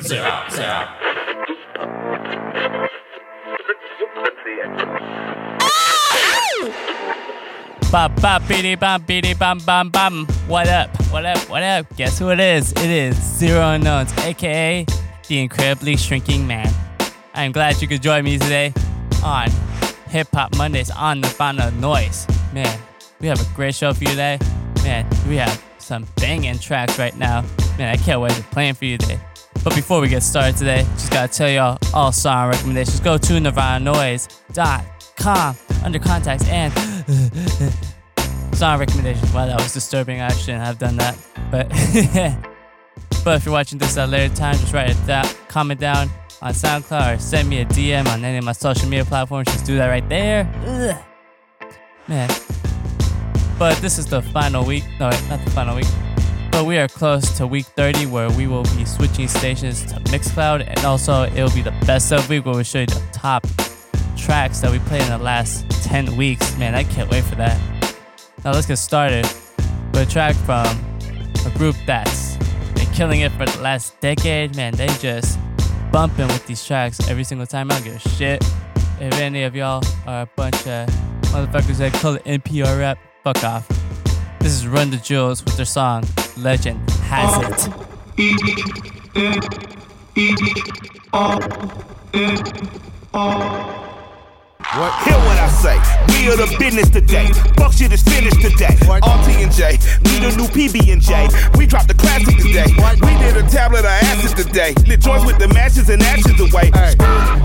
Zero, zero. Bum bum bum bum. What up? What up? What up? Guess who it is? It is Zero Unknowns, aka the incredibly shrinking man. I am glad you could join me today on Hip Hop Mondays on the Final Noise. Man, we have a great show for you today. Man, we have some banging tracks right now. Man, I can't wait to plan for you today. But before we get started today, just gotta tell y'all all song recommendations. Go to nirvananoise.com under contacts and song recommendations. Wow, that was disturbing. I shouldn't have done that. But but if you're watching this at a later time, just write it down, comment down on SoundCloud or send me a DM on any of my social media platforms. Just do that right there. Ugh. Man. But this is the final week. No, wait, not the final week. But we are close to week 30 where we will be switching stations to Mixcloud and also it will be the best of week where we show you the top tracks that we played in the last 10 weeks. Man, I can't wait for that. Now let's get started with a track from a group that's been killing it for the last decade. Man, they just bumping with these tracks every single time. I don't give a shit if any of y'all are a bunch of motherfuckers that call it NPR rap. Fuck off. This is Run the Jewels with their song Legend Has It. What? Hear what I say. We are the business today. Fuck shit is finished today. RT and J, we the new PB and J. Oh. We dropped the classic today. We did a tablet of acid today. Lit joints with the matches and ashes away.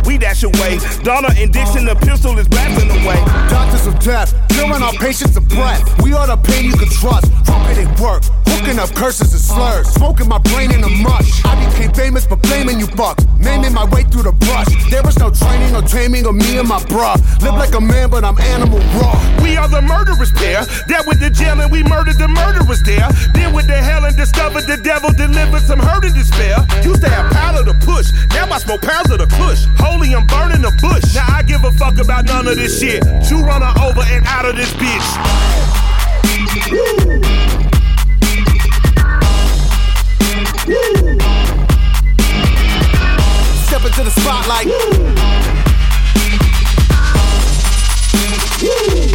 We dash away. Donner and Blitzen, the pistol is blasting away. Doctors of death, killing our patients of breath. We are the pain you can trust. Trumpeting work, hooking up curses and slurs. Smoking my brain in the mush. I became famous for blaming you fucks. Naming my way through the brush. There was no training or taming of me and my bruh. Live like a man, but I'm animal raw. We are the murderers pair. That with the jail and we murdered the murderers there. Then with the hell and discovered the devil delivered some hurt and despair. Used to have powder to push. Now I smoke pounds of the kush. Holy, I'm burning the bush. Now I give a fuck about none of this shit. You run her over and out of this bitch. Step into the spotlight. Copying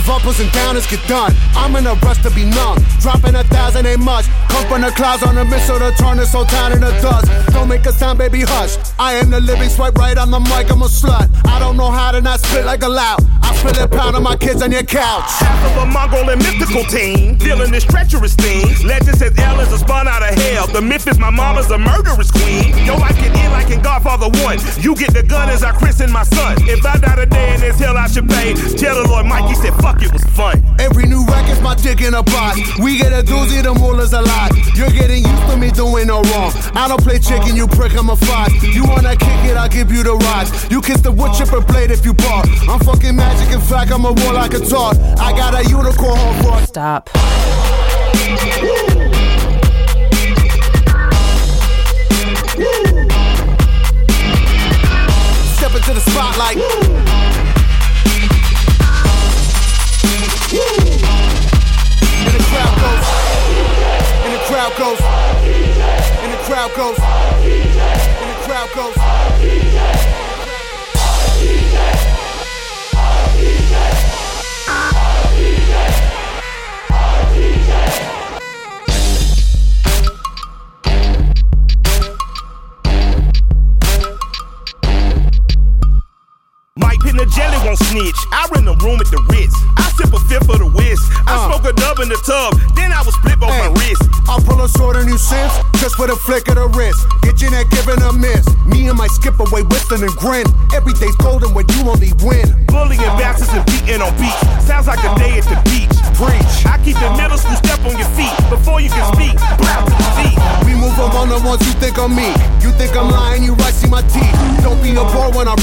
of uppers and downers get done. I'm in a rush to be numb. Dropping a thousand ain't much. Come from the clouds on a missile to turn this whole town into dust. Don't make a sound, baby, hush. I am the living swipe right on the mic. I'm a slut. I don't know how to not spit like a loud. I feel it pound on my kids on your couch. Half of a Mongol and mythical team. Feeling this treacherous thing. Legend says El is a spawn out of hell. The myth is my mama's a murderous queen. Yo, I can end like in Godfather 1. You get the gun as I christen my son. If I die today in this hell, I should pay. Tell the Lord Mikey said, fuck, it was fun. Every new record's my dick in a box. We get a doozy, the moolah a lot. You're getting used to me doing no wrong. I don't play chicken, you prick, I'm a fox. You wanna kick it, I'll give you the rocks. You kiss the wood chipper blade if you bark. I'm fucking magic, in fact, I'm a war like a talk. I got a unicorn horn for Stop. Step into the spotlight. And whistling and grin. Every day's golden when you only win. Bullying bastards and beating on beats. Sounds like a day at the beach. Preach. I keep the middle school step on your feet before you can speak. Blow to the feet. We move on the ones you think of me. I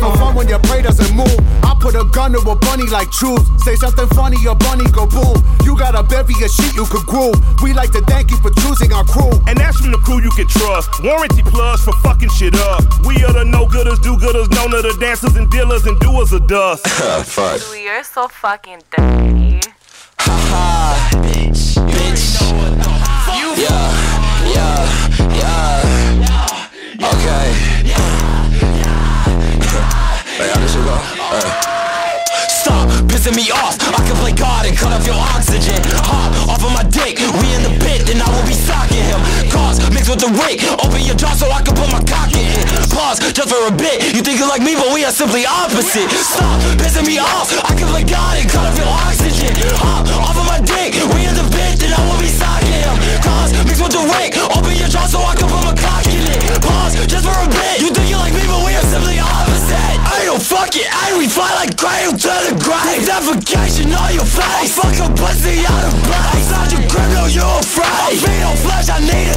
no fun when your prey doesn't move. I put a gun to a bunny like truth. Say something funny, your bunny go boom. You got a bevy of shit you could groove. We like to thank you for choosing our crew. And that's from the crew you can trust. Warranty plus for fucking shit up. We are the no gooders, do gooders, known of the dancers and dealers and doers of dust. Fuck. You're so fucking dirty. Haha, bitch. Bitch. Yeah, yeah, yeah. Okay pissing me off. I can play God and cut off your oxygen. Hop off of my dick, we in the pit, then I will be socking him. Cause mixed with the Rick, open your jaw so I can put my cock in it. Pause just for a bit. You think you're like me, but we are simply opposite. Stop pissing me off. I can play God and cut off your oxygen. Hop off of my dick, we in the pit, then I will be socking him. Cause mixed with the Rick, open your jaw so I can put my cock in it. Pause just for a bit. You think you're like me, but we are simply opposite. I don't fuck it, I we fly like cradle to the grave. Defecation on your face. I'll fuck a pussy out of place. Outside your criminal, you afraid. I feed on flesh, I need. No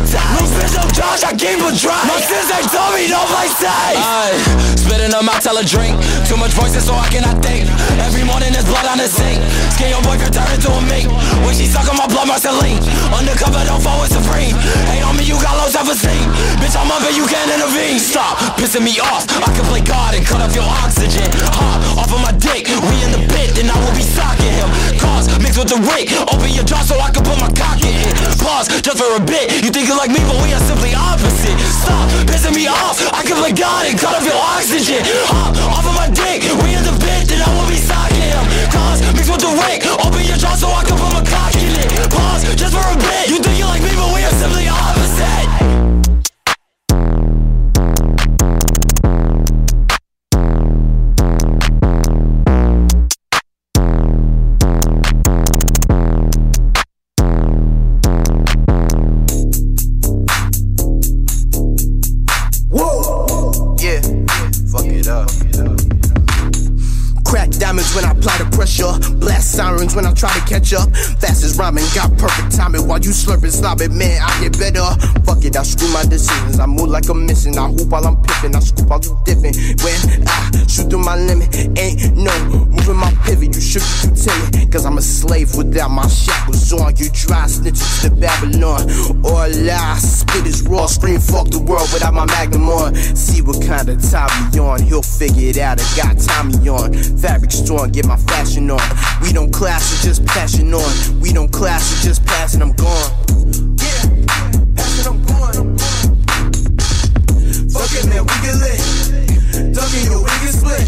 no Josh, I keep a drink. My sensei told me don't play safe. Aye, spitting up my tell a drink. Too much voices, so I cannot think. Every morning there's blood on the sink. Skin your boyfriend turn into a mink. When she suck on my blood, Marceline. Undercover, don't fall with supreme. Hate on me, you got low self-esteem. Bitch, I'm up and you can't intervene. Stop pissing me off. I can play God and cut off your oxygen. Hop off of my dick. We in the pit, then I will be socking him. Cause mixed with the Rick. Open your jaw so I can put my cock in it. Pause just for a bit. You think you like me, but we are simply opposite. Stop pissing me off. I can play God and cut off your oxygen. Hop off of my dick. We in the pit, then I will be socking him. Cause mixed with the Rick. Open your jaw so I can put my cock in it. Pause just for a bit. You think you like me, but we are simply opposite. Rhyming, got perfect timing while you slurping, slobbing. Man, I get better. Fuck it, I screw my decisions. I move like I'm missing. I hoop while I'm pipping. I scoop while you dipping. When I shoot through my limit, ain't no moving my pivot. You should be timid. Cause I'm a slave without my shackles on. You dry snitches to Babylon. All I spit is raw. Scream fuck the world without my magnum on. See what kind of time we on. He'll figure it out. I got Tommy on. Fabric strong, get my fashion on. We don't clash, it's just passion on. We don't clash, is just passing, I'm gone. Yeah, passing, I'm gone. Fuck it, man, we get lit. Ducking your we get split.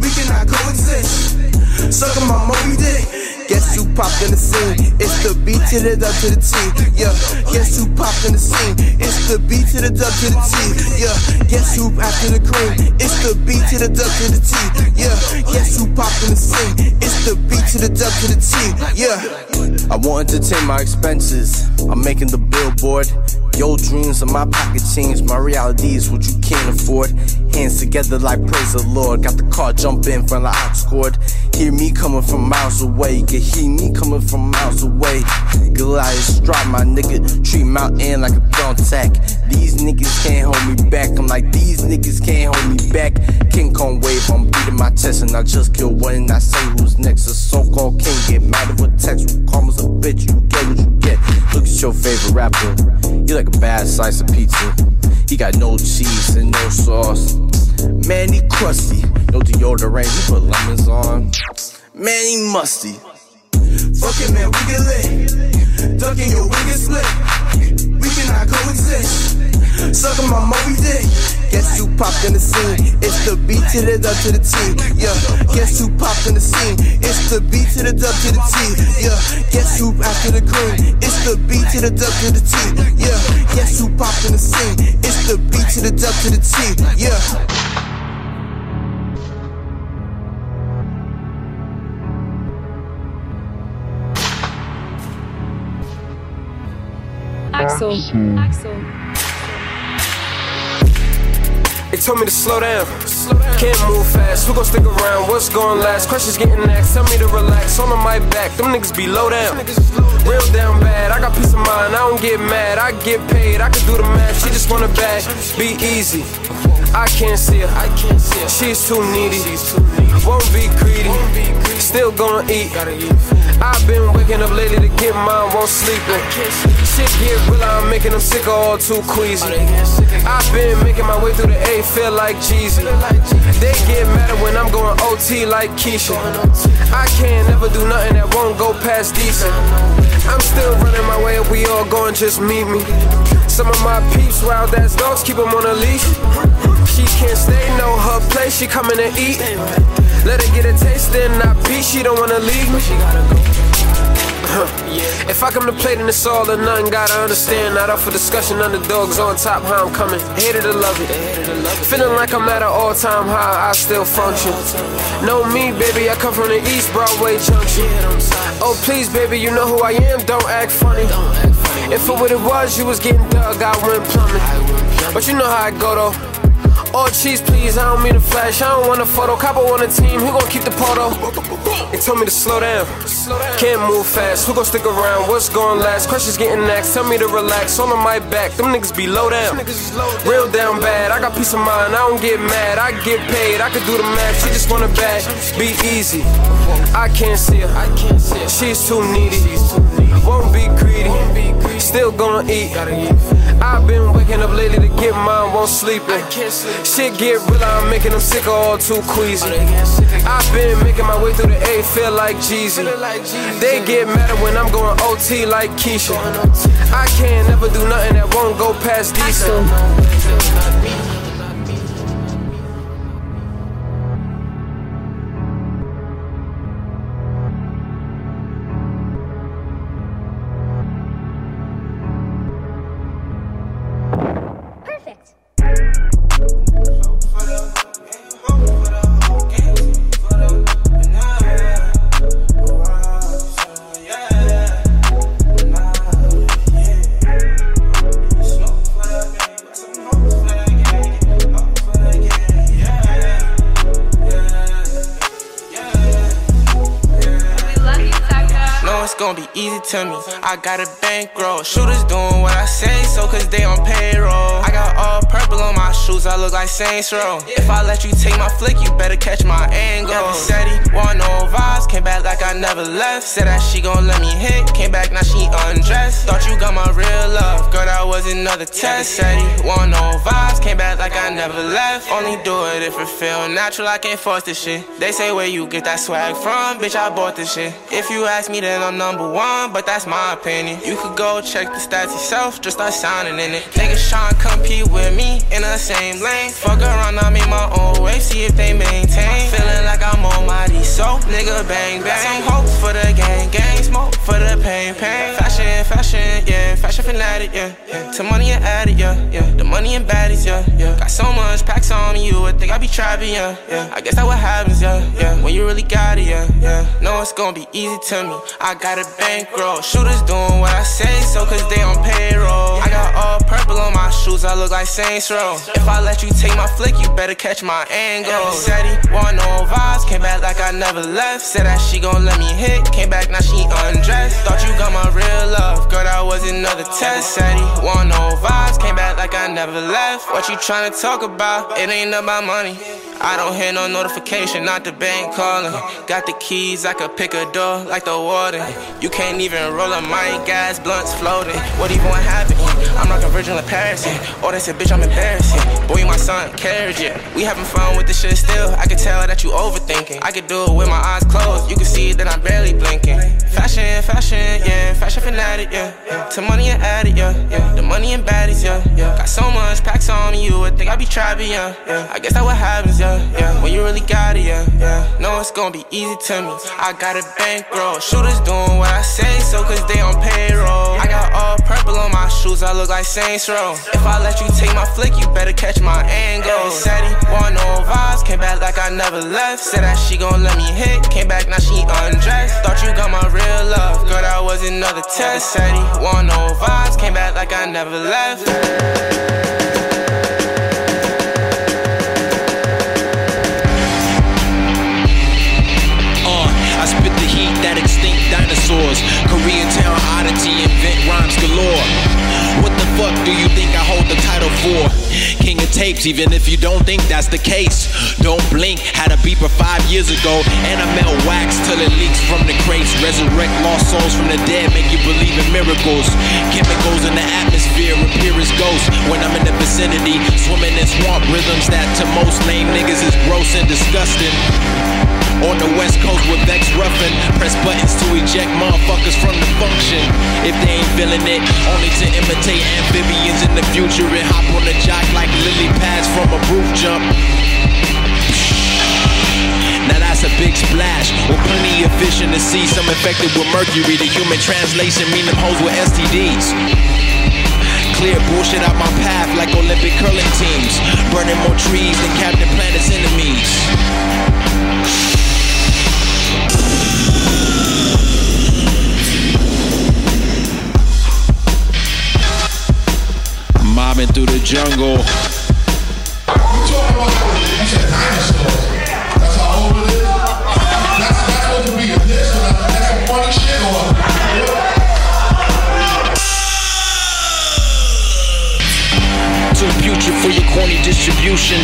We cannot coexist. Sucking my Moby dick. Popped in the scene? It's the B to the dub to the T. Yeah. Guess who popped in the scene? It's the B to the dub to the T. Yeah. Guess who after the cream? It's the B to the dub to the T. Yeah. Guess who popped in the scene? It's the B to the dub to the T. Yeah. I won't entertain my expenses. I'm making the billboard. Your dreams are my pocket change. My reality is what you can't afford. Hands together like praise the Lord. Got the car jump in front of the ox cord. Hear me coming from miles away. Can hear me coming from miles away. Goliath strike my nigga. Treat mountain like a thumbtack. These niggas can't hold me back. I'm like, these niggas can't hold me back. King Kong wave, I'm beating my chest and I just kill one and I say who's next. A so called king get mad at what text. Karma's a bitch, you get what you get. Look at your favorite rapper. You like a bad slice of pizza. He got no cheese and no sauce. Man, he crusty. No deodorant, he put lemons on. Man, he musty. Fuck it, man, we get lit. Ducking your wig split. Cannot coexist. Sucking my Moby dick. Guess who popped in the scene? It's the B to the dub to the T. Yeah. Guess who popped in the scene? It's the B to the dub to the T. Yeah. Guess who after the cream? It's the B to the dub to the T. Yeah. Guess who popped in the scene? It's the B to the dub to the T. Yeah. Axel. Axel. They told me to slow down. Can't move fast. Who gon' stick around? What's going last? Questions getting asked. Tell me to relax. On my back. Them niggas be low down. Real down bad. I got peace of mind. I don't get mad. I get paid. I can do the math. She just wanna bag. Be easy. I can't see her. I can't see her. She's too needy. Won't be greedy. Still gonna eat. I've been waking up lately to get mine, won't sleep. Shit get real, I'm making them sick all too queasy. I've been making my way through the A, feel like Jeezy. They get mad when I'm going OT like Keisha. I can't never do nothing that won't go past decent. I'm still running my way, we all going, just meet me. me. Some of my peeps, wild ass dogs, keep them on a leash. She can't stay, know her place, she coming to eat. Let her get a taste, then not peach, she don't wanna leave me. If I come to play, then it's all or nothing. Gotta understand, not up for discussion. Underdogs on top, how I'm coming. Hated to love it. Feeling like I'm at an all time high, I still function. Know me, baby, I come from the East Broadway Junction. Oh, please, baby, you know who I am, don't act funny. If for what it was, you was getting dug, I went plumbing. But you know how I go though. All cheese, please. I don't mean to flash. I don't want a photo. Capo on the team. Who gon' keep the photo? They told me to slow down. Can't move fast. Who gon' stick around? What's going last? Questions getting next. Tell me to relax. All on my back. Them niggas be low down. Real down bad. I got peace of mind. I don't get mad. I get paid. I can do the math. She just wanna bag. Be easy. I can't see her. She's too needy. Won't be greedy. Still gonna eat. I've been waking up lately to get mine, won't sleep in. Shit get real, I'm making them sick all too queasy. I've been making my way through the A, feel like Jeezy. They get madder when I'm going OT like Keisha. I can't never do nothing that won't go past decent. I got a bankroll. Shooters doing what I say, so cause they on payroll. I look like Saints Row. If I let you take my flick, you better catch my angle. Said he want no vibes, came back like I never left. Said that she gon' let me hit, came back now she undressed. Thought you got my real love, girl, that was another test. Said he want no vibes, came back like I never left. Only do it if it feel natural, I can't force this shit. They say where you get that swag from, bitch, I bought this shit. If you ask me, then I'm number one, but that's my opinion. You could go check the stats yourself, just start signing in it. Niggas tryna compete with me in the same lane. Fuck around, I make my own way, see if they maintain. Feeling like I'm on so nigga bang bang. Some hope for the gang, gang smoke for the pain, pain. Fashion, fashion, yeah, fashion fanatic, yeah, yeah. To money and addict, yeah, yeah. The money and baddies, yeah, yeah. Got so much packs on me, you would think I be trapping, yeah, yeah. I guess that what happens, yeah, yeah. When you really got it, yeah, yeah. Know it's gonna be easy to me. I got a bankroll, shooters doing what I say, so cause they on payroll. I got all purple on my shoes, I look like Saints Row. If I let you take my flick, you better catch my angle. Said he want no vibes, came back like I never left. Said that she gon' let me hit, came back now she undressed. Thought you got my real love, girl, that was another test. Said he want no vibes, came back like I never left. What you tryna talk about? It ain't about money. I don't hear no notification, not the bank calling. Got the keys, I could pick a door like the warden. You can't even roll a mine, gas, blunts floating. What even happened? I'm a virgin of Paris. Oh, they said, bitch, I'm embarrassing. Boy, my son, carriage, yeah. We having fun with this shit still. I can tell that you overthinking. I could do it with my eyes closed. You can see that I'm barely blinking. Fashion, fashion, yeah. Fashion fanatic, yeah. To money and addict, yeah. yeah. The money and baddies, yeah. yeah. Got so much packs on me, you would think I be trapping, yeah. yeah. I guess that what happens, yeah. yeah. When you really got it, yeah. yeah. Know it's gonna be easy to me. I got a bankroll. Shooters doing what I say, so cause they on payroll. I got all purple on my shoes, I look like Saints Row. If I let you take my flick, you better catch my angle. Said he want no vibes, came back like I never left. Said that she gon' let me hit, came back now she undressed. Thought you got my real love, girl, that was another test. Said he want no vibes, came back like I never left. Uh, I spit the heat that extinct dinosaurs. Koreatown oddity, invent rhymes galore. What the fuck do you think I hold the title for? Tapes, even if you don't think that's the case. Don't blink, had a beeper five years ago. And I melt wax till it leaks from the crates. Resurrect lost souls from the dead, make you believe in miracles. Chemicals in the atmosphere appear as ghosts. When I'm in the vicinity. Swimming in swamp rhythms that to most lame niggas is gross and disgusting. On the west coast with Vex Ruffin, press buttons to eject motherfuckers from the function. If they ain't feeling it, only to imitate amphibians in the future and hop on the jock like lily pads from a roof jump. Now that's a big splash. With plenty of fish in the sea, some infected with mercury. The human translation mean them hoes with STDs. Clear bullshit out my path like Olympic curling teams. Burning more trees than Captain Planet's enemies. Mobbing through the jungle. Distribution.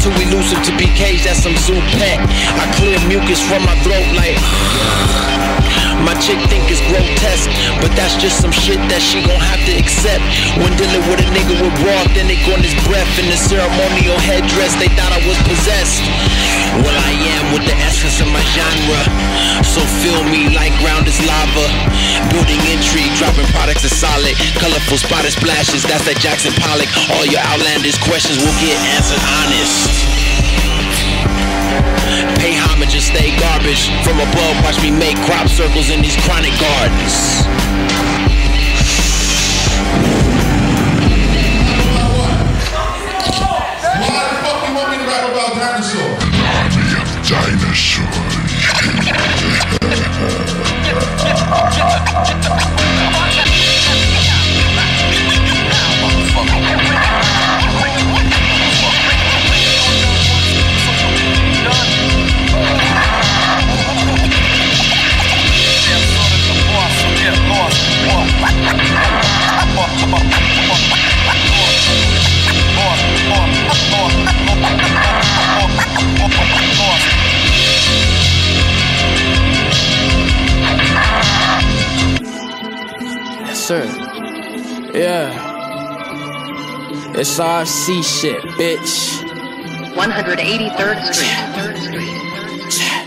Too elusive to be caged as some zoo pet. I clear mucus from my throat like. My chick think it's grotesque, but that's just some shit that she gon' have to accept. When dealing with a nigga with raw authentic on his breath in the ceremonial headdress, they thought I was possessed. Well, I am with the essence of my genre. So feel me like ground is lava. Building intrigue, dropping products are solid. Colorful spotted splashes, that's that Jackson Pollock. All your outlandish questions will get answered honest. Pay homage and stay garbage. From above, watch me make crop circles in these chronic gardens. Yes, sir. Yeah. It's RC shit, bitch. 183rd Street.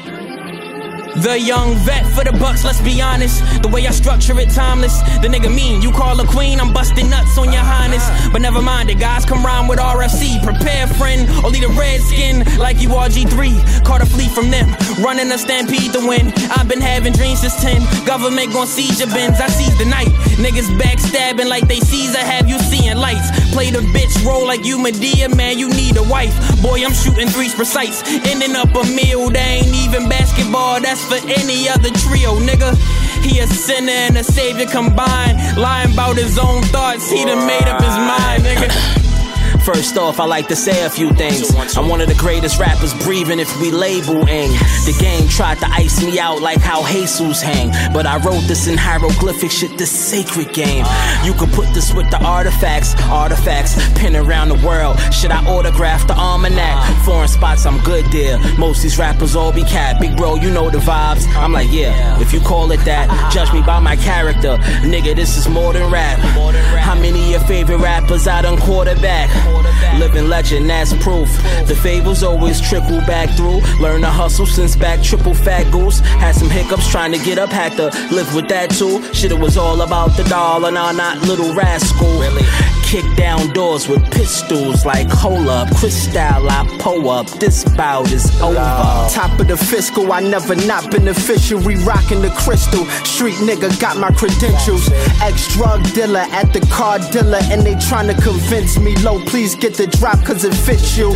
The young vet for the bucks, let's be honest. The way I structure it, timeless. The nigga mean, you call a queen, I'm busting nuts on your highness. But never mind it, guys come rhyme with RFC. Prepare, friend, only the red skin, like you RG3. Caught a fleet from them, running a stampede to win. I've been having dreams since 10. Government gon' seize your bins, I seize the night. Niggas backstabbing like they Caesar, have you seeing lights? Play the bitch role like you Medea, man, you need a wife. Boy, I'm shooting threes precise. Ending up a meal, they ain't even basketball, that's for any other trio, nigga. He a sinner and a savior combined. Lying about his own thoughts, he done made up his mind, nigga. First off, I like to say a few things. I'm one of the greatest rappers breathing if we label ing. The game tried to ice me out like how Jesus hang. But I wrote this in hieroglyphic shit, this sacred game. You can put this with the artifacts, artifacts, pin around the world. Should I autograph the almanac? Foreign spots, I'm good there. Most these rappers all be cat. Big bro, you know the vibes. I'm like, yeah, if you call it that, judge me by my character. Nigga, this is more than rap. How many of your favorite rappers I done quarterback? Living legend, that's proof. The fables always trickle back through. Learn to hustle since back triple fat goose. Had some hiccups trying to get up, had to live with that too. Shit, it was all about the dollar, nah, not little rascal. Really? Kick down doors with pistols like hold up, crystal, I pull up. This bout is over. Top of the fiscal, I never not beneficial. We rockin' the crystal. Street nigga got my credentials. Ex drug dealer at the car dealer, and they tryna convince me low. Please get the drop, cause it fits you.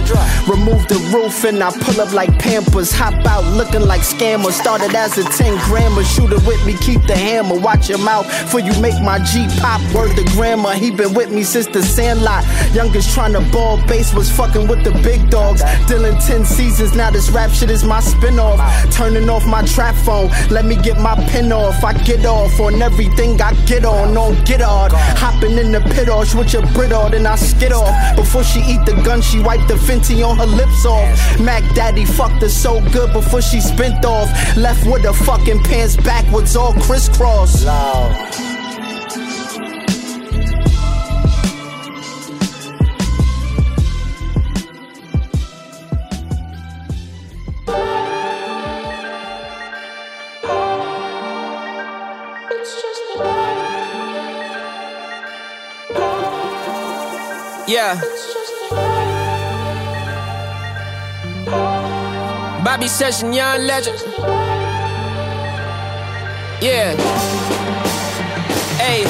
Remove the roof, and I pull up like Pampers. Hop out looking like scammers. Started as a 10 grammer. Shoot it with me, keep the hammer. Watch your mouth, for you make my G pop. Word the grammar. He been with me since the sandlot. Youngest tryna ball base was fucking with the big dogs. Dealing 10 seasons, now this rap shit is my spin off. Turning off my trap phone, let me get my pin off. I get off on everything I get on, on get hard. Hopping in the pit off with your Brit on, then I skid off. Before she eat the gun, she wiped the Fenty on her lips off. Mac Daddy fucked her so good before she spent off. Left with her fucking pants backwards, all crisscross. Yeah. Bobby Session, young legend. Yeah. Hey,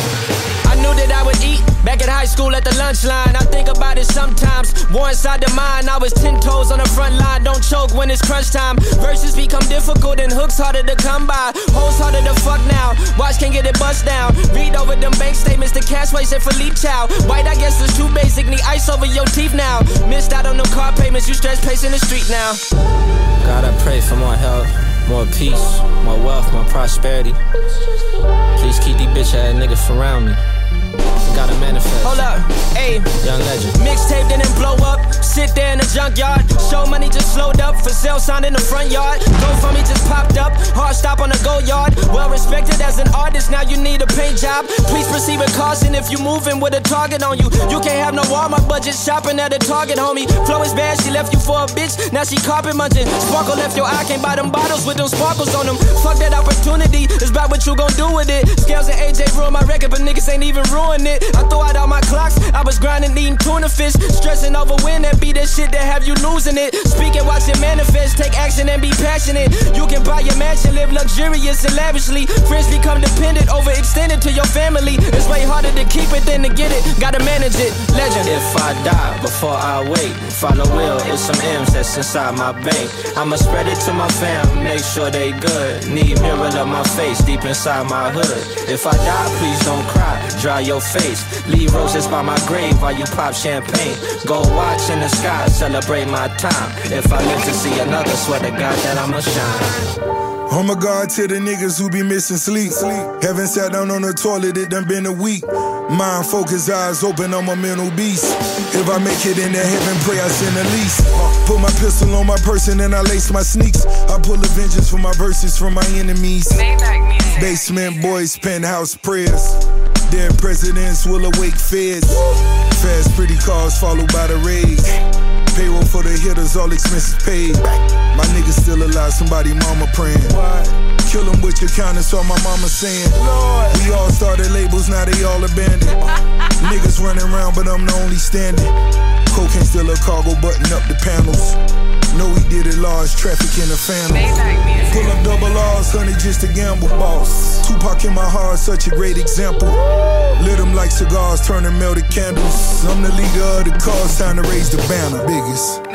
I knew that I would eat Back at high school at the lunch line, I think about it sometimes. War inside the mind, I was ten toes on the front line. Don't choke when it's crunch time. Verses become difficult and hooks harder to come by. Hoes harder to fuck now. Watch can't get it bust down. Read over them bank statements, the cash waste for Philippe Chow. White, I guess it's too basic. Need ice over your teeth now. Missed out on them car payments, you stretch pacing the street now. God, I pray for more health, more peace, more wealth, more prosperity. Please keep these bitch ass niggas around me. Gotta manifest. Hold up, ayy. Young legend. Mixtape didn't blow up. Sit there in the junkyard. Show money just slowed up. For sale sign in the front yard. Go for me just popped up. Hard stop on the go yard. Well respected as an artist. Now you need a paint job. Please proceed with caution if you moving with a target on you. You can't have no Walmart budget shopping at a Target, homie. Flow is bad. She left you for a bitch. Now she carpet munching. Sparkle left your eye. Can't buy them bottles with them sparkles on them. Fuck that opportunity. It's about what you gon' do with it. Scales and AJ ruin my record, but niggas ain't even ruin it. I throw out all my clocks. I was grinding, eating tuna fish. Stressing over when that be the shit that have you losing it. Speaking, watch it manifest. Take action and be passionate. You can buy your mansion, live luxurious and lavishly. Friends become dependent, overextended to your family. It's way harder to keep it than to get it. Gotta manage it. Legend. If I die before I wait, follow will. It's some M's that's inside my bank. I'ma spread it to my fam, make sure they good. Need mirror up my face deep inside my hood. If I die, please don't cry. Dry your face. Leave roses by my grave while you pop champagne. Go watch in the sky, celebrate my time. If I live to see another, swear to God that I'ma shine. Oh my God, to the niggas who be missing sleep. sleep. Haven't sat down on the toilet, it done been a week. Mind focused, eyes open, I'm a mental beast. If I make it into heaven, pray I sin the least. Put my pistol on my person and I lace my sneaks. I pull a vengeance for my verses from my enemies. Basement boys, penthouse prayers. Dead presidents will awake feds. Fast, pretty cars followed by the rage. Payroll for the hitters, all expenses paid. My niggas still alive, somebody mama praying. Kill them with your kindness, all my mama saying. We all started labels, now they all abandoned. Niggas running around, but I'm the only standing. Cocaine still a cargo, button up the panels. Know he did it large, traffic in the family. Pull up double R's, honey, just a gamble boss. Tupac in my heart, such a great example. Lit them like cigars, turn turning melted candles. I'm the leader of the cause, time to raise the banner. Biggest.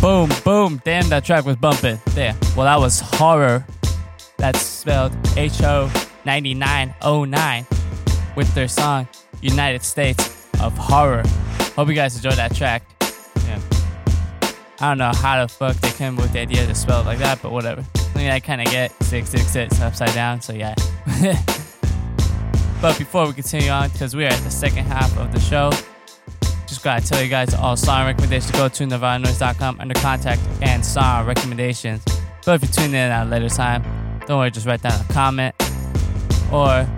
Boom, boom. Damn, that track was bumping. There. Well, that was horror. That's spelled H O 9909 with their song United States of Horror. Hope you guys enjoyed that track. Yeah. I don't know how the fuck they came up with the idea to spell it like that, but whatever. I mean, I kind of get 666 upside down, so yeah. but before we continue on, because we are at the second half of the show, just tell you guys all song recommendations. To go to nirvananoise.com under contact and song recommendations. But if you're tuning in at a later time, don't worry, just write down a comment or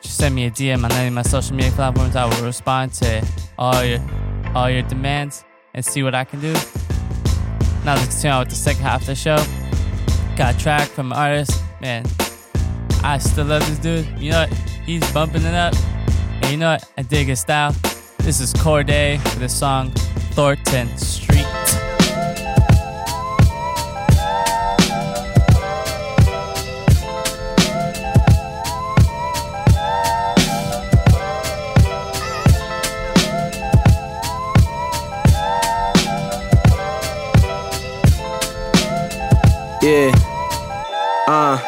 just send me a DM on any of my social media platforms. I will respond to all your all your demands and see what I can do. Now let's continue on with the second half of the show. Got a track from an artist, man. I still love this dude. You know what? He's bumping it up. And you know what? I dig his style. This is Cordae with the song Thornton Street. Yeah. Uh.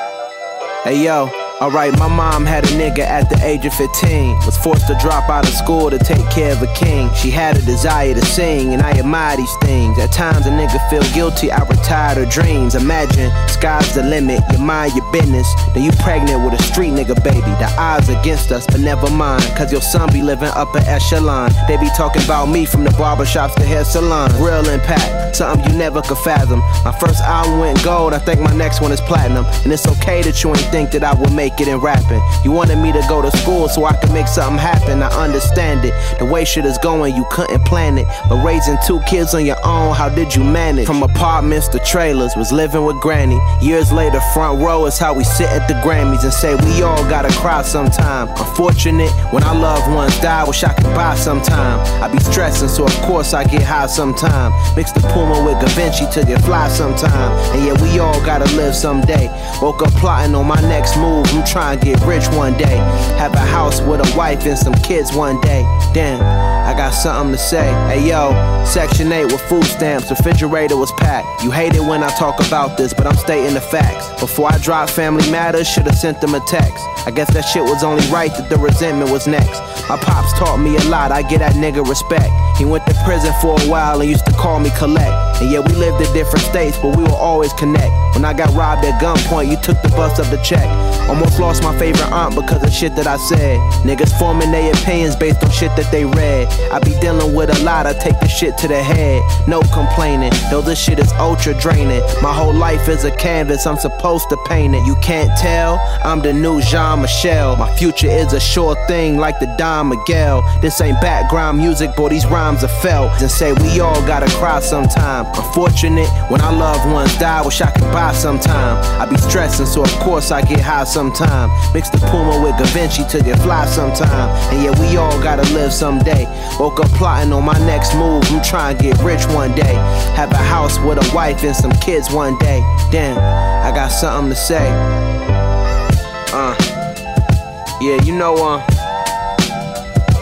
Hey yo. Alright, my mom had a nigga at the age of 15. Was forced to drop out of school to take care of a king. She had a desire to sing, and I admire these things. At times a nigga feel guilty, I retired her dreams. Imagine, sky's the limit, you mind your business. Then you pregnant with a street nigga baby. The odds against us, but never mind. Cause your son be living upper echelon. They be talking about me from the barbershops to hair salon. Real impact, something you never could fathom. My first album went gold, I think my next one is platinum. And it's okay that you ain't think that I would make it in rapping. You wanted me to go to school so I could make something happen. I understand it. The way shit is going, you couldn't plan it. But raising two kids on your own, how did you manage? From apartments to trailers, was living with granny. Years later, front row is how we sit at the Grammys and say we all gotta cry sometime. Unfortunate when our loved ones die, wish I could buy sometime. I be stressing, so of course I get high sometime. Mix the Puma with Givenchy to get fly sometime. And yeah, we all gotta live someday. Woke up plotting on my next move. I'm trying to get rich one day. Have a house with a wife and some kids one day. Damn, I got something to say. Hey yo, Section 8 with food stamps, refrigerator was packed. You hate it when I talk about this, but I'm stating the facts. Before I drop Family Matters, should've sent them a text. I guess that shit was only right that the resentment was next. My pops taught me a lot, I get that nigga respect. He went to prison for a while and used to call me collect. And yeah, we lived in different states, but we will always connect. When I got robbed at gunpoint, you took the bus up the check. Almost lost my favorite aunt because of shit that I said. Niggas forming their opinions based on shit that they read. I be dealing with a lot, I take the shit to the head. No complaining, though this shit is ultra draining. My whole life is a canvas, I'm supposed to paint it. You can't tell, I'm the new Jean Michel. My future is a sure thing like the Don Miguel. This ain't background music, boy, these rhymes are felt. And say we all gotta cry sometime. Unfortunate when our loved ones die, wish I could buy sometime. I be stressing, so of course I get high sometime. Mix the Puma with Givenchy to get fly sometime. And yeah, we all gotta live someday. Woke up plotting on my next move. I'm trying to get rich one day. Have a house with a wife and some kids one day. Damn, I got something to say. Uh, yeah, you know, uh,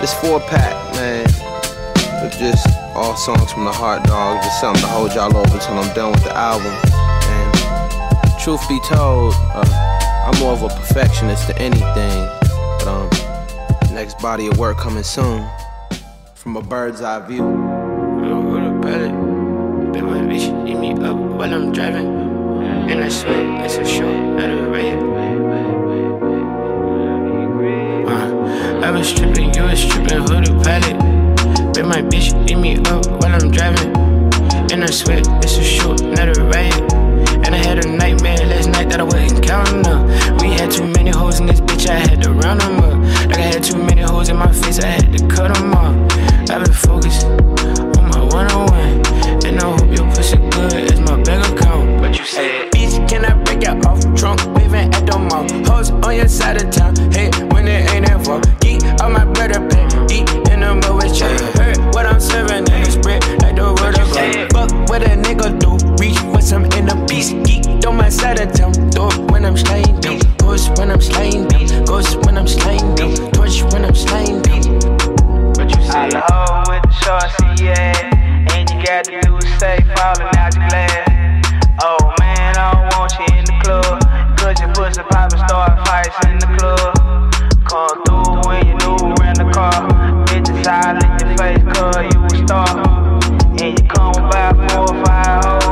this four pack, man. Just all songs from the heart, dog. Just something to hold y'all over till I'm done with the album. And truth be told, uh, I'm more of a perfectionist than anything. But um, next body of work coming soon. From a bird's eye view. I'm gonna bet it. Bet my bitch eat me up while I'm driving. And I swear it's a show, not a riot. Uh, I was tripping, you was tripping, who the pilot? Bet my bitch eat me up while I'm driving. And I swear it's a show, not a riot. And I had a nightmare last night that I wasn't counting up. We had too many hoes in this bitch, I had to round them up. Like I had too many hoes in my face, I had to cut them off. I've been focused on my one on one. And I hope your pussy good as my bank account. But you said, bitch, can I break you off? Drunk, waving at the mall. Hoes on your side of town. Hey, when it ain't ever. Geek on my brother, back. Eat venom will it shit. What I'm serving is spread like the word of God. Fuck what a nigga do, reach for some inner peace. Geek on my side of town, thought when I'm slaying them. Push when I'm slaying them, ghost when I'm slaying them, torch when I'm slaying them. What you say? I love with the shorts, yeah. And you got the do is falling out the glass. Oh man, I don't want you in the club. Cause your pussy poppin' start fights in the club. Come through when you knew in the car. All in your face, cause you a star. And you come by four or five hoes.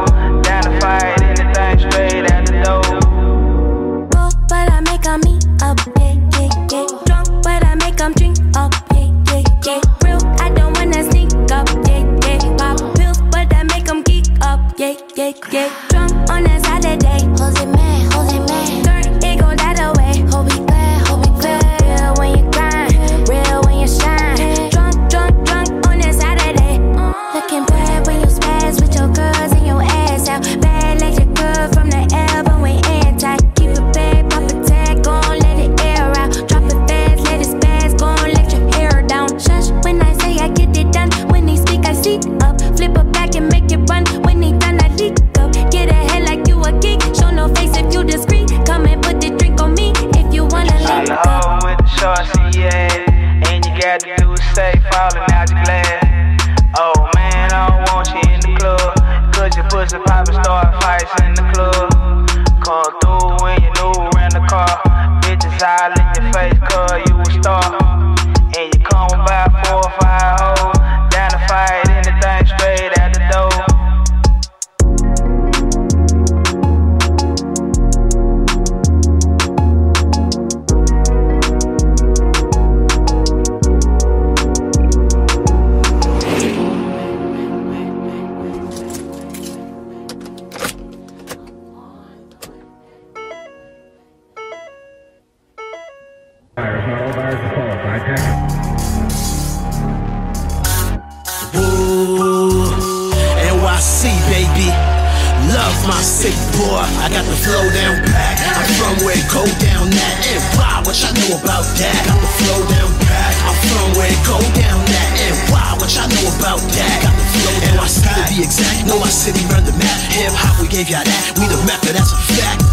That's a fact.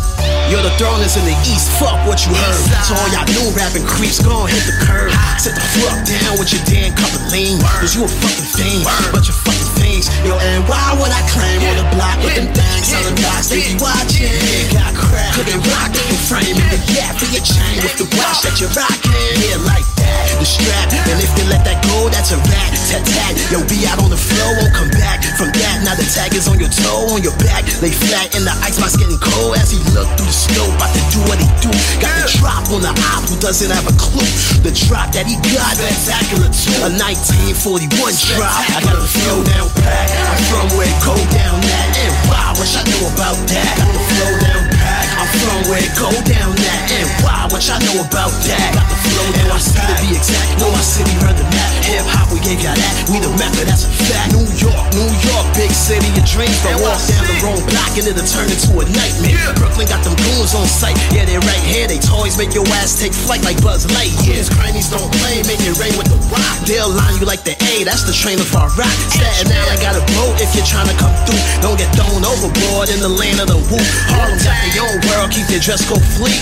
Yo, the throne is in the east, fuck what you heard. So all y'all new rapping creeps, gon' hit the curb. Sit the fuck down with your damn cup of lean. Cause you a fucking fiend, but you fucking fiends. Yo, and why would I claim on the block with them things on the box? They be watching. Got crack. Cooking rock in frame in the gap for your chain with the watch that you're rocking. Yeah, like that. The strap, and if they let that go, that's a rat. Tat tat. Yo, be out on the floor, won't come back from that. Now the tag is on your toe, on your back. Lay flat in the ice, box getting cold as he look through the snow. About to do what he do. Got the drop on the op who doesn't have a clue. The drop that he got, spectacular too. A 1941 drop. I got the flow down pat. I'm from where it go down that. And wow, wish I knew about that. Got the flow down pat. I'm from where it go down that. And wow, what y'all know about that? Got the flow down NYC to be exact. Know my city run the map. Hip hop, we gave y'all that. We the method, that's a fact. New York, New York, big city of dreams. But walk down the wrong block and it'll turn into a nightmare. Brooklyn got them goons on sight. Yeah, they're right here. They toys make your ass take flight like Buzz Lightyear. Crannies don't play, make it rain with the rock. They'll line you like the A, that's the train of our rock. Staten Island got a boat if you're trying to come through. Don't get thrown overboard in the land of the whoop. Harlem got their own world, keep their dress code fleek.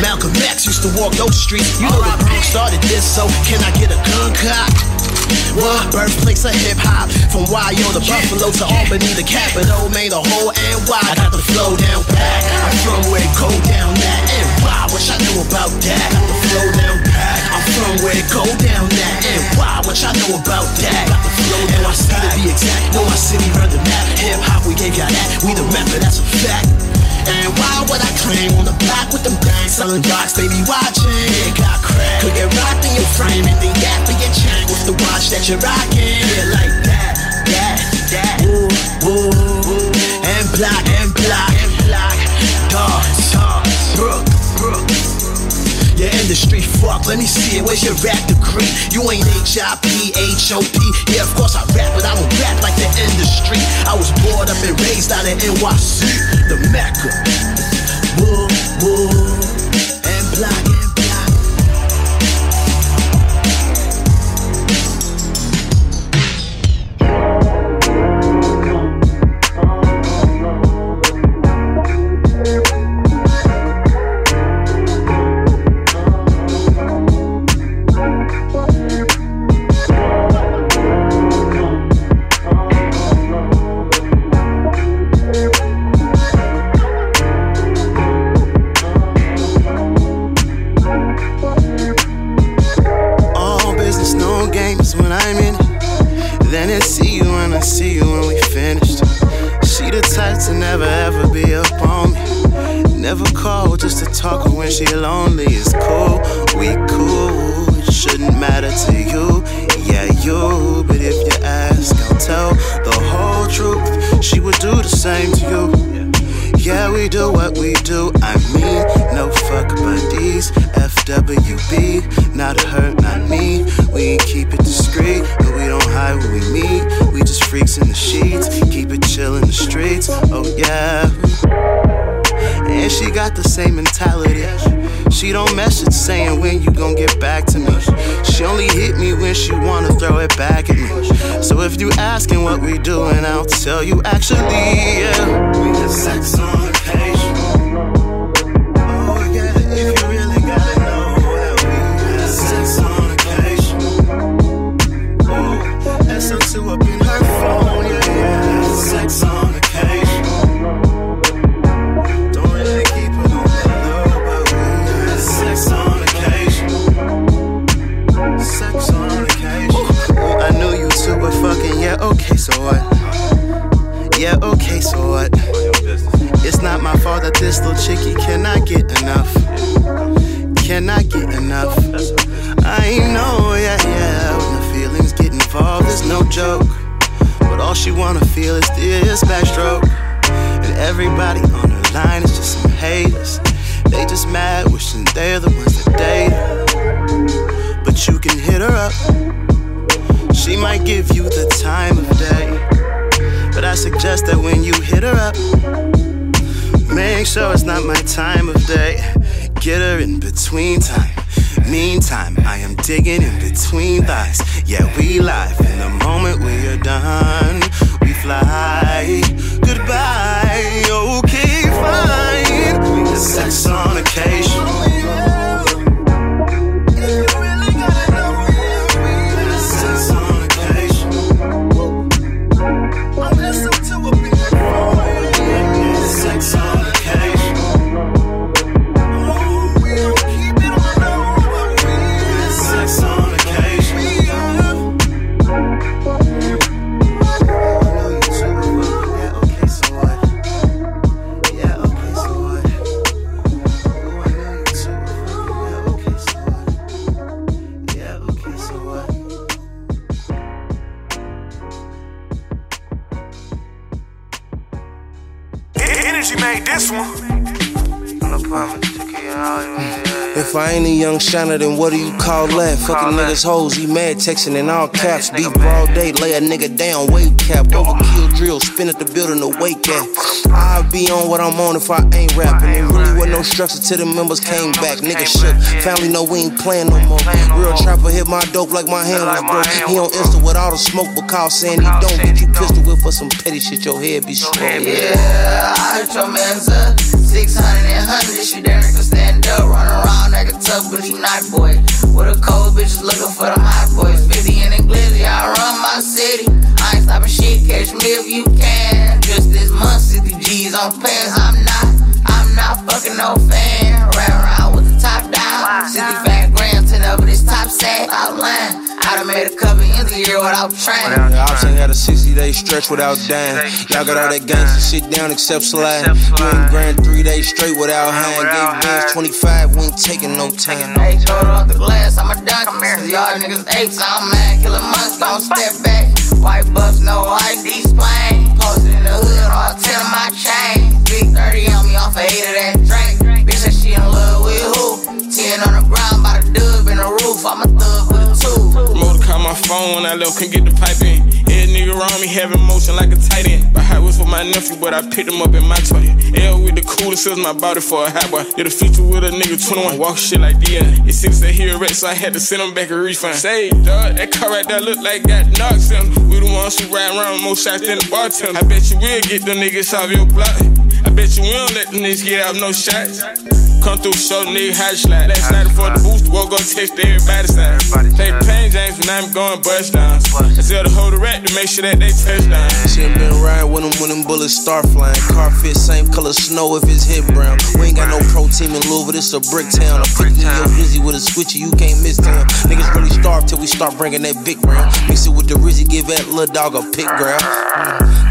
Malcolm X used to walk those streets. You know the Bronx started this, so can I get a gun cocked? What? Birthplace of hip hop. From YO to Buffalo to Albany, the capital, made the whole NY. I got the flow down pat. I'm from where it go down that. And why? Wish I knew about that. Got the flow down pat. I'm from where it go down that. And why? Wish I knew about that. Got the flow down NYC to be exact. Know my city run the map. Hip hop, we gave y'all that. We the method, that's a fact. And why would I claim on the block with them bangs selling rocks? They be watching. Yeah, got crack. Could get rocked in your frame and then gap in your chain with the watch that you're rocking. Yeah, like that, that, that. Woo, woo, woo. And block, let me see it. Where's your rap degree? You ain't H-I-P, H-O-P. Yeah, of course I rap, but I don't rap like the industry. I was born up and raised out of NYC, the Mecca. Woo, woo, and block, you actually, mama took it all. If I ain't a young shiner, then what do you call that? Fucking niggas hoes, he mad texting in all caps. Beat broad day, lay a nigga down, weight cap. Overkill drill, spin at the building to wake at. I'll be on what I'm on if I ain't rapping. There really wasn't no structure till the members came back. Nigga shook, family know we ain't playing no more. Real trapper hit my dope like my hand was broke. He on Insta with all the smoke, but call saying he don't. Get you pistol whip for some petty shit, your head be strong. Yeah, I heard your man's up. 600 and 100, she there can stand up. Run around like a tough, he not boy. With a cold bitches looking for them hot boys. 50 in the glizzy, I run my city. I ain't stopping shit, catch me if you can. Just this month, 60 G's on pants. I'm not, I'm not fucking no fan. Ride around with the top down. 65 grams, 10 over this top set outline. I done made a couple ends a year without training. The ops ain't had a 60 day stretch without dying. Y'all got all that gangsta shit down except slide. You ain't grand three days straight without hand. Gave bands 25, we ain't taking no time. Hey, hold off the glass, I'm a dunk. Cause y'all niggas apes, I'm mad. Killer months, don't step back. White bucks, no ID splain. Posted in the hood, all 10 of my chain. Big 30 on me off of 8 of that drink. Bitch, that she in love with 10 on the ground, by the dub in the roof. I'm a thug with a two. Motor call my phone when I left, couldn't get the pipe in. Around me having motion like a tight end. My high was for my nephew, but I picked him up in my toy. L with the coolest, was my body for a hot boy. Did a feature with a nigga 21, walk shit like DL. It seems that he a wreck, so I had to send him back a refund. Say, dog, that car right there look like got knocks in. We the ones who ride around with more shots than the bartender. I bet you will get them niggas off your block. I bet you will let them niggas get out no shots. Come through, show the nigga how to slide. Last night before the boost, woke up, text everybody side. Play Pain James when I'm going bust down. I Denzel to hold the rat to make sure that they touchdown. She ain't been riding with them when them bullets start flying. Car fit same color snow if it's hit brown. We ain't got no pro team in Louisville, this a brick town. I'm putting in your busy with a switchy, you can't miss town. Niggas really starve till we start bringing that big round. Mix it with the Rizzy, give that little dog a pick grab.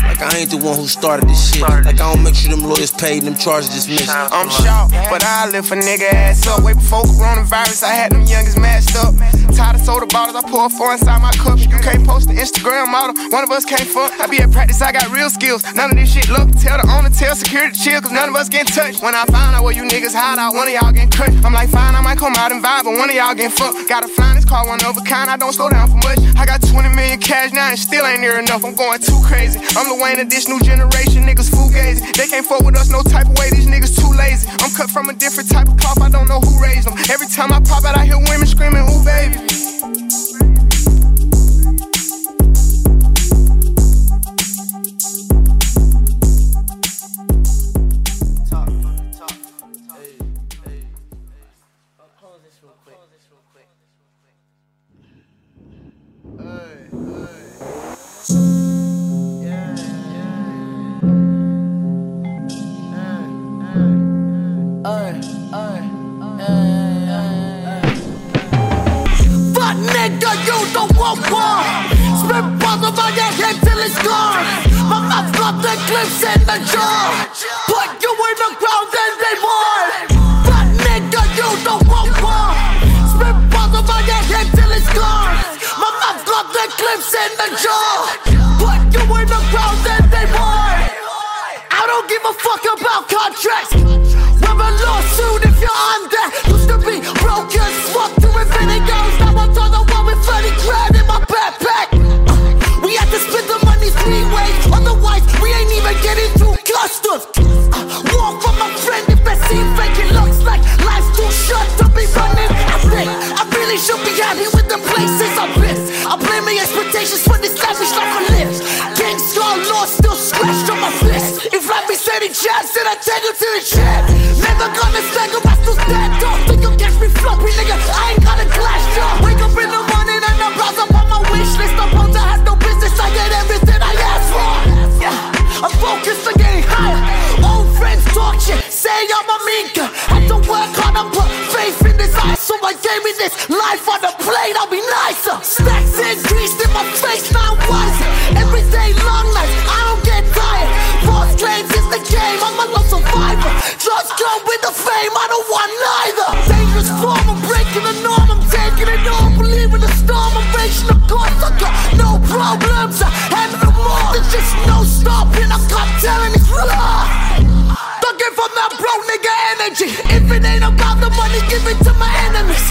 Like I ain't the one who started this shit. Like I don't make sure them lawyers paid and them charges dismissed. I'm shocked, but I lift a nigga ass up. Way before the coronavirus, I had them youngest matched up. Tired of soda bottles, I pour four inside my cup. You can't post the Instagram model, one of us can't fuck. I be at practice, I got real skills. None of this shit look. Tell the owner, tell security chill, cause none of us getting touched. When I find out where you niggas hide out, one of y'all getting cut. I'm like, fine, I might come out and vibe, but one of y'all getting fucked. Got a flying this car, one of a kind, I don't slow down for much. I got 20 million cash now and still ain't near enough. I'm going too crazy. I'm the Wayne of this new generation, niggas fugazi. They can't fuck with us no type of way, these niggas too lazy. I'm cut from a different type of cloth, I don't know who raised them. Every time I pop out, I hear women screaming, ooh, baby. You don't want war. Spit balls over your head till it's gone. My mouth got the clips in the jaw. Put you in the ground and they more. Fuck nigga, you don't want war. Spit balls over your head till it's gone. My mouth got the clips in the jaw. Put you in the ground and they more. I don't give a fuck about contracts. We're a chance, then I take it to the chin. Never gonna stagger, I still stand up. Think you'll catch me floppy, nigga. I ain't got a glass jaw. Wake up in the morning and I browse up on my wish list. I'm on have no business. I get everything I ask for. Yeah, I'm focused on getting higher. Old friends talk shit, say I'm a guy. Had to work hard and put faith in this eye. So I gave me this life energy. If it ain't about the money, give it to my enemies.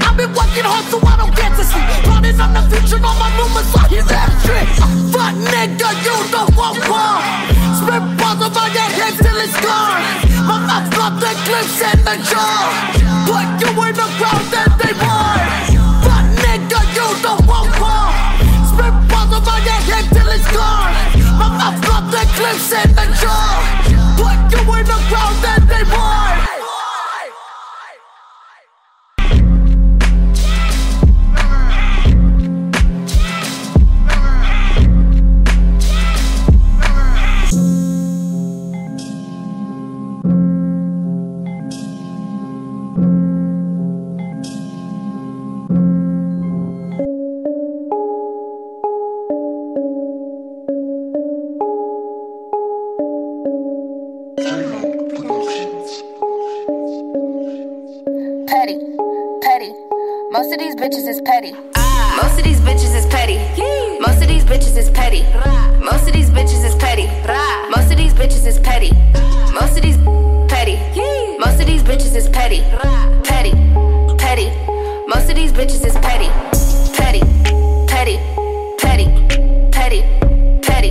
I've been working hard so I don't get to sleep. Plotting on the future, on my hear that shit. Fuck nigga, you don't want war. Spit balls over your head till it's gone. My mouth got the clips in the jaw. Put you in the ground and they war. Fuck nigga, you don't want war. Spit balls over your head till it's gone. My mouth got the clips in bitches is petty. Ah. Most of these bitches is petty. Most of these bitches is petty. Most of these bitches is petty. Most of these bitches is petty. Ah. Most of these petty. Most of these bitches is petty. Petty, petty. Most of these bitches is petty. Petty, petty, petty, petty, petty, petty,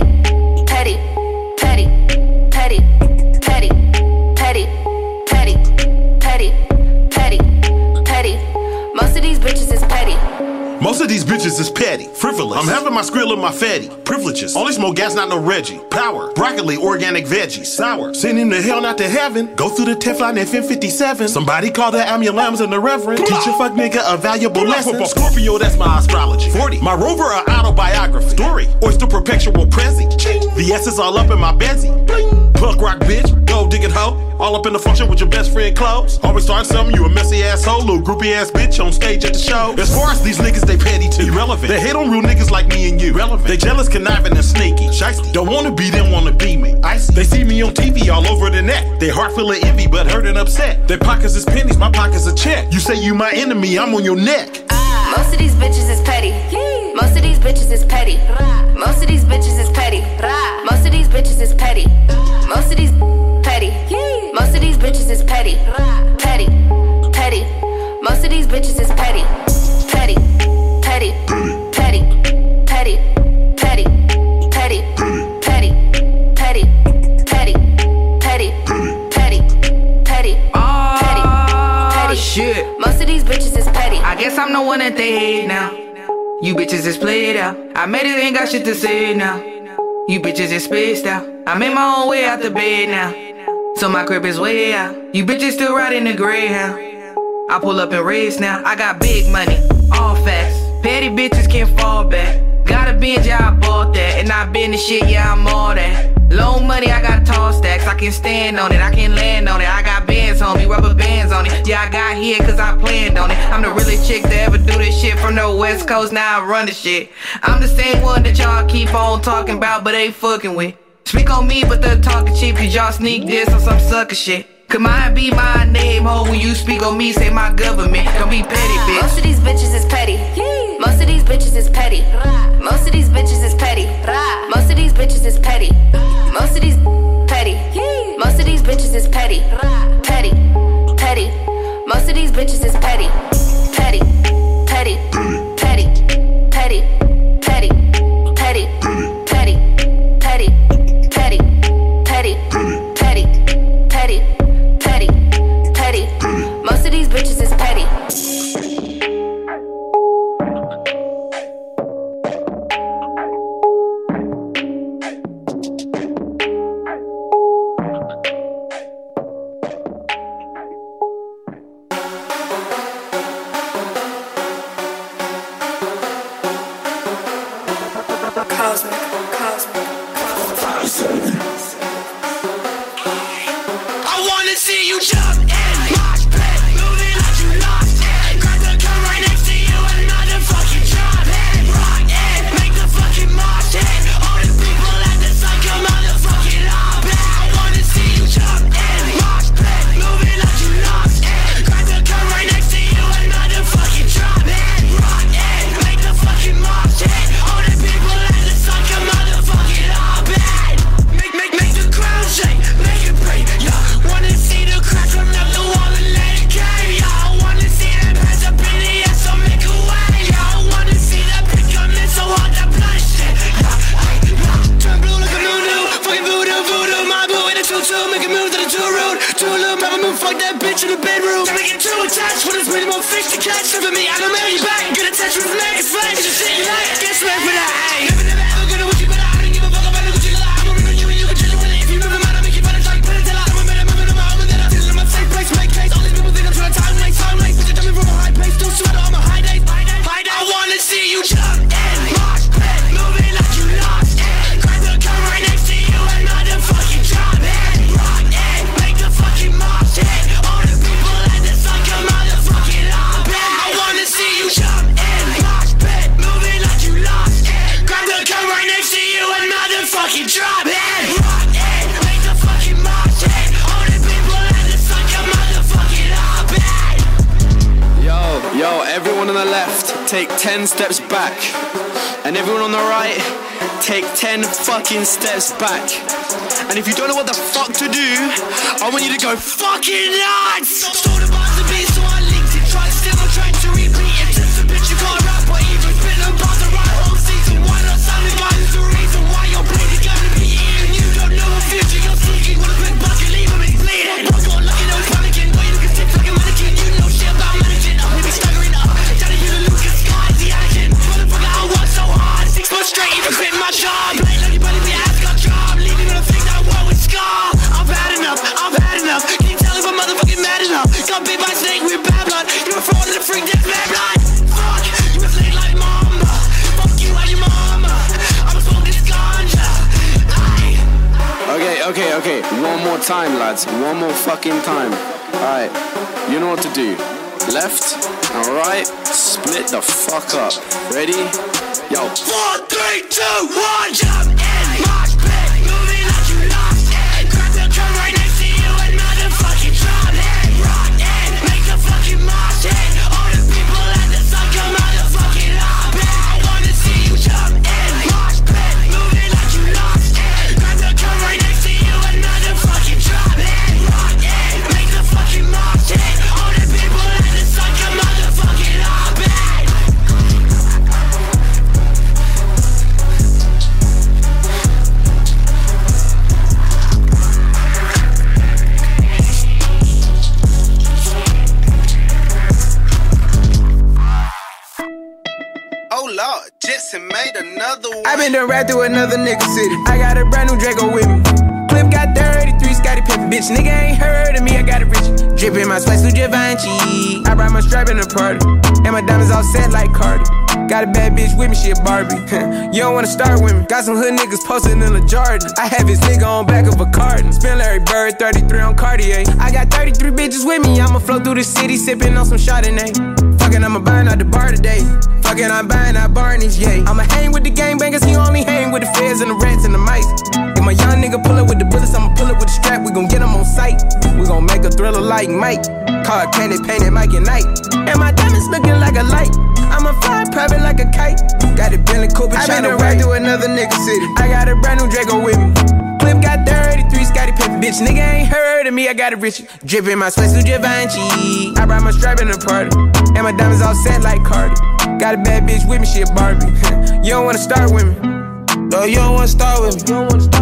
Most of these bitches is petty. Most of these bitches is petty, frivolous. I'm having my skrill and my fatty. Privileges. Only smoke gas, not no Reggie. Power. Broccoli, organic veggies. Sour. Send him to hell, not to heaven. Go through the Teflon FM57. Somebody call the ambulance and the reverend. Teach a fuck nigga a valuable lesson. Scorpio, that's my astrology. 40. My rover, a autobiography. Story. Oyster perpetual prezi. The S is all up in my bezzy. Bling. Punk rock bitch. Go digging hoe. All up in the function with your best friend clothes. Always start something, you a messy asshole. Little groupie ass bitch on stage at the show. As far as these niggas, they petty too. Irrelevant. They hate on real niggas like me and you. Relevant. They jealous, conniving, and sneaky. Shiesty. Don't wanna be them, wanna be me. Icy. They see me on TV all over the net. They heart full of envy, but hurt and upset. Their pockets is pennies, my pockets a check. You say you my enemy, I'm on your neck. Ah. Most of these bitches is petty. Most of these bitches is petty. Most of these bitches is petty. Most of these bitches is petty. Ah. Most of these petty. Most of these bitches is petty. Petty. Petty. Most of these bitches is petty. Petty. Petty. Petty. Petty. Petty. Petty. Petty. Petty. Petty. Petty. Petty. Petty. Petty. Petty ah, shit. Most of these bitches is petty. I guess I'm the one that they hate now. You bitches is played out. I made it, ain't got shit to say now. You bitches is spaced out. I made my own way out the bed now. So my crib is way out. You bitches still riding the Greyhound. I pull up and race now. I got big money, all facts. Petty bitches can't fall back. Got a binge, yeah, I bought that. And I been the shit, yeah, I'm all that. Low money, I got tall stacks. I can stand on it, I can land on it. I got bands on me, rubber bands on it. Yeah, I got here cause I planned on it. I'm the realest chick to ever do this shit from the west coast. Now I run the shit. I'm the same one that y'all keep on talking about, but ain't fucking with. Speak on me, but they're talking cheap cause y'all sneak this on some sucker shit. Could mine be my name, ho? When you speak on me, say my government. Don't be petty, bitch. Most of these bitches is petty. Most of these bitches is petty. Most of these bitches is petty. Most of these bitches is petty. Most of these petty. Most of these bitches is petty. Petty. Petty. Most of these bitches is petty. Petty. Petty. Petty. Petty. Petty. Bitches is job. Be ass got job. Leaving on a that scar. I've had enough, I've had enough. Can you tell if I'm motherfucking mad enough? Got bit by snake with bad blood. You a fraud and a freak, that's bad blood. You. Okay, okay, okay. One more time, lads. One more fucking time. Alright, you know what to do. Left and right, split the fuck up. Ready? Yo. Four, three, two, one, jump another one. I been done right through another nigga city. I got a brand new Draco with me. Clip got 33, Scottie Pippen. Bitch, nigga ain't heard of me, I got it rich. Drippin' my sweats through Givenchy. I brought my strap in the party. And my diamonds all set like Cardi. Got a bad bitch with me, she a Barbie. you don't wanna start with me. Got some hood niggas posted in the Jordan. I have his nigga on back of a carton. Spin Larry Bird, 33 on Cartier. I got 33 bitches with me. I'ma flow through the city, sippin' on some Chardonnay. Fuckin', I'ma burn out the bar today. Fuckin', I'm buying out Barney's, yeah. I'ma hang with the gangbangers, he only hang with the feds and the rats and the mice. If my young nigga pull up with the bullets, I'ma pull up with the strap, we gon' get him on sight. We gon' make a thriller like Mike. Car candy painted Mike and Night. And my diamonds looking like a light. I'ma fly private like a kite. Got it Bentley Cooper, I been right through another nigga city. I got a brand new Draco with me. Clip got 33, Scottie Pippen. Bitch, nigga ain't heard of me, I got it rich. Drippin' my sweats through Givenchy. I brought my strap in the party. And my diamonds all set like Cardi. Got a bad bitch with me, she a Barbie. you don't wanna start with me. No, you don't wanna start with me.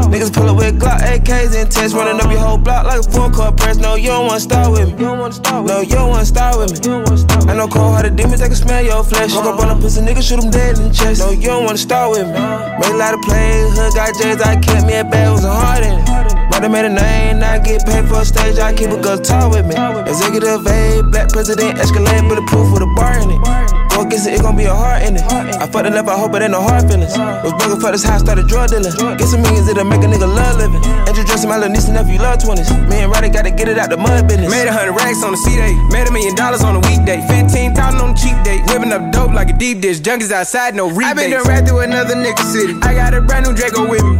Niggas pull up with Glock AKs and tests, running up your whole block like a full court press. No, you don't wanna start with me. No, you don't wanna start with me. I know cold hearted demons, that can smell your flesh. Walk up on a pussy nigga, shoot him dead in the chest. No, you don't wanna start with me. Made a lot of plays, hood got J's, I kept me a bag, was a heart in it. Might have made a name, I get paid for a stage, I keep a talk with me. Executive A, black president, Escalade, bulletproof with a bar in it. Go against it, it gon' be a heart in it. I fucked it up, I hope it ain't no hard feelings. Was broken for this house, started drug dealing. Get some millions, it'll make a nigga love living. Angel dressing my little niece and nephew, love 20s. Me and Roddy gotta get it out the mud business. Made a hundred racks on the C day. Made a million dollars on a weekday. Fifteen thousand on the cheap day. Whipping up dope like a deep dish. Junkies outside, no rebates. I been done right through another nigga city. I got a brand new Draco with me.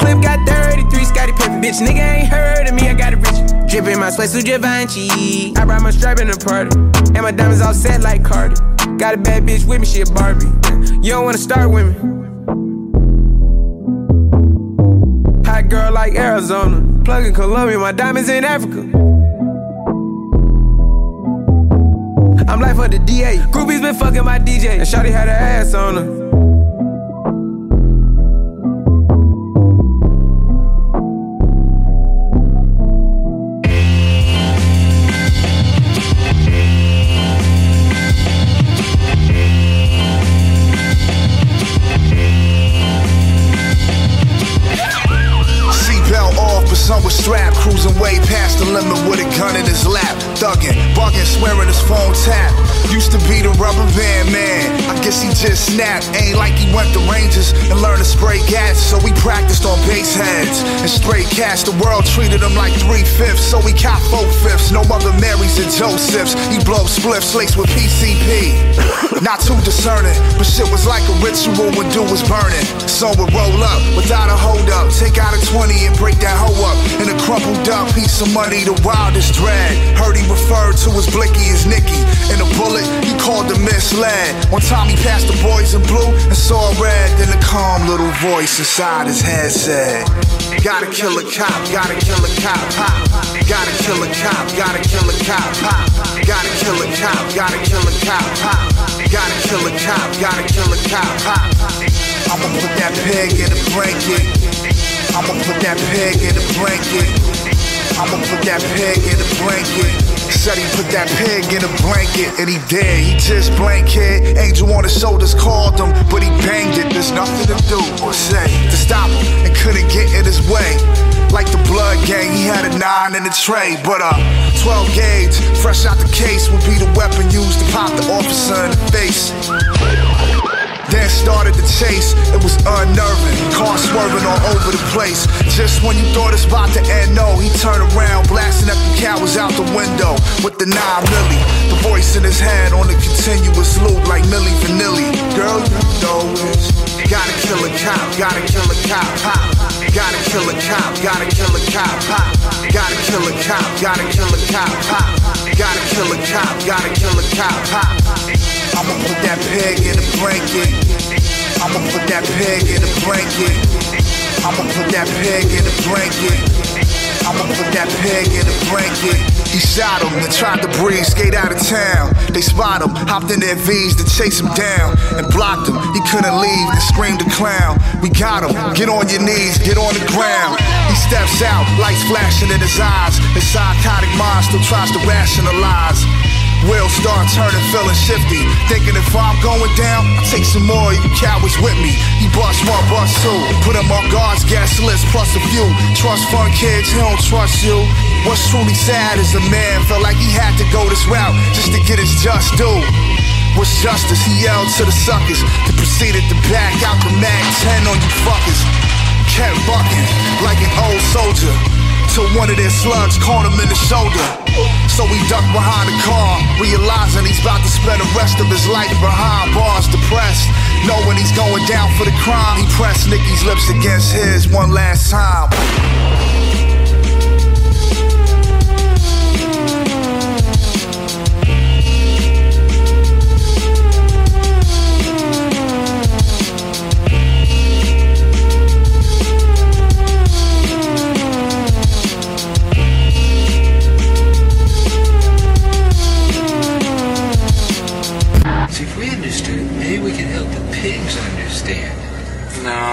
Clip got 33, Scottie Pippen. Bitch, nigga ain't heard of me, I got it rich. Drippin' my sweats through Givenchy. I brought my strap in the party. And my diamonds all set like Cardi. Got a bad bitch with me, she a Barbie. You don't wanna start with me. Girl like Arizona. Plug in Colombia, my diamonds in Africa. I'm like for the DA. Groupies been fucking my DJ. And Shotty had her ass on her. Cruising way past the limit with a gun in his lap. Thugging, bugging, swearing his phone tap. Used to be the rubber band man. I guess he just snapped. Ain't like he went to Rangers and learned to spray gas, so we practiced on base heads and straight cash. The world treated him like three fifths, so we cop four fifths. No other Marys and Josephs. He blow spliffs laced with PCP. Not too discerning, but shit was like a ritual when dude was burning. So we roll up without a hold up, take out a 20 and break that hoe up. In a crumpled up piece of money, the wildest drag. Heard he referred to as Blicky as Nicky. In a bullet, he called the misled. One time he passed the boys in blue and saw red. Then a calm little voice inside his head said, Gotta kill a cop, gotta kill a cop, pop. Gotta kill a cop, gotta kill a cop, pop. Gotta kill a cop, gotta kill a cop, pop. Gotta kill a cop, gotta kill a cop, pop. I'ma put that peg in a blanket. I'ma put that pig in a blanket. I'ma put that pig in a blanket. Said he put that pig in a blanket, and he did. He just blanket. Angel on his shoulders called him, but he banged it. There's nothing to do or say to stop him, and couldn't get in his way. Like the blood gang, he had a nine in the tray, but a 12 gauge, fresh out the case, would be the weapon used to pop the officer in the face. Then started the chase, it was unnerving. Car swerving all over the place. Just when you thought it's about to end, no, he turned around, blasting up the cowards out the window with the 9 milli. The voice in his head on a continuous loop like Milli Vanilli. Girl, you know it. Gotta kill a cop, gotta kill a cop, pop. Gotta kill a cop, gotta kill a cop, pop. Gotta kill a cop, gotta kill a cop, pop. Gotta kill a cop, gotta kill a cop, pop. I'ma put that pig in a blanket. I'ma put that peg in a blanket. I'ma put that peg in a blanket. I'ma put that peg in a blanket. He shot him and tried to breathe, skate out of town. They spot him, hopped in their V's to chase him down and blocked him. He couldn't leave and screamed a clown. We got him, get on your knees, get on the ground. He steps out, lights flashing in his eyes. His psychotic mind still tries to rationalize. Wheels start turning, feeling shifty. Thinking if I'm going down, I'll take some more you cowards with me. He bust one, bust two. Put him on guards, guest list, plus a few. Trust fund kids, he don't trust you. What's truly sad is a man felt like he had to go this route just to get his just due. What's justice? He yelled to the suckers. They proceeded to back out the mag 10 on you fuckers. Kept bucking like an old soldier. Till one of their slugs caught him in the shoulder. So he ducked behind the car, realizing he's about to spend the rest of his life behind bars, depressed. Knowing he's going down for the crime, he pressed Nicky's lips against his one last time.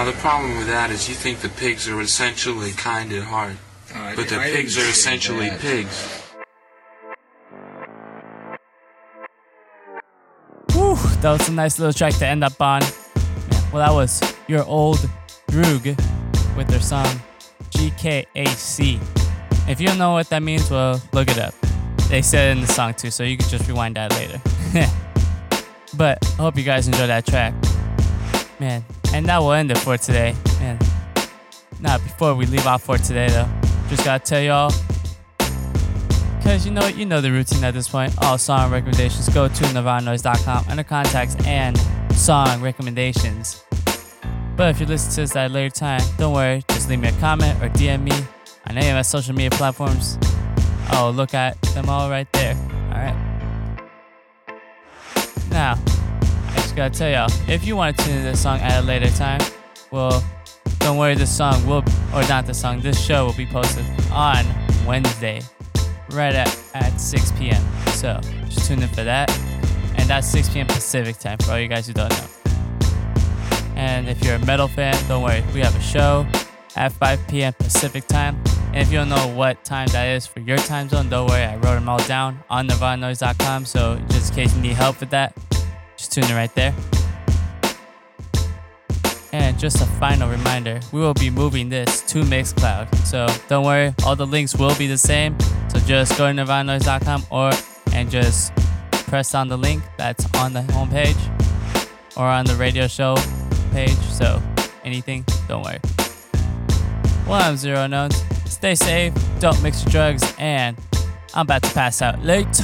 No, the problem with that is you think the pigs are essentially kind and hard. I- but the I pigs are essentially that. pigs. Whew, that was a nice little track to end up on. Well, that was your old Droog with their song GKAC. If you don't know what that means, well, look it up. They said it in the song too, so you can just rewind that later. but I hope you guys enjoyed that track. Man, and that will end it for today. Man, now before we leave off for today though, just gotta tell y'all because you know you know the routine at this point. All song recommendations go to nirvananoise.com under contacts and song recommendations. But if you listen to this at a later time, don't worry, just leave me a comment or DM me on any of my social media platforms. I'll look at them all right there. Alright. Now, gotta tell y'all, if you want to tune in this song at a later time, well, don't worry, this song will, or not the song, this show will be posted on Wednesday, right at, at 6 p.m. So just tune in for that. And that's 6 p.m. Pacific time for all you guys who don't know. And if you're a metal fan, don't worry, we have a show at 5 p.m. Pacific time. And if you don't know what time that is for your time zone, don't worry, I wrote them all down on nirvananoise.com. So just in case you need help with that, just tune right there. And just a final reminder, we will be moving this to Mixcloud. So don't worry, all the links will be the same. So just go to nirvananoise.com or and just press on the link that's on the homepage or on the radio show page. So anything, don't worry. Well, I'm Zero Knowns. Stay safe, don't mix your drugs, and I'm about to pass out late.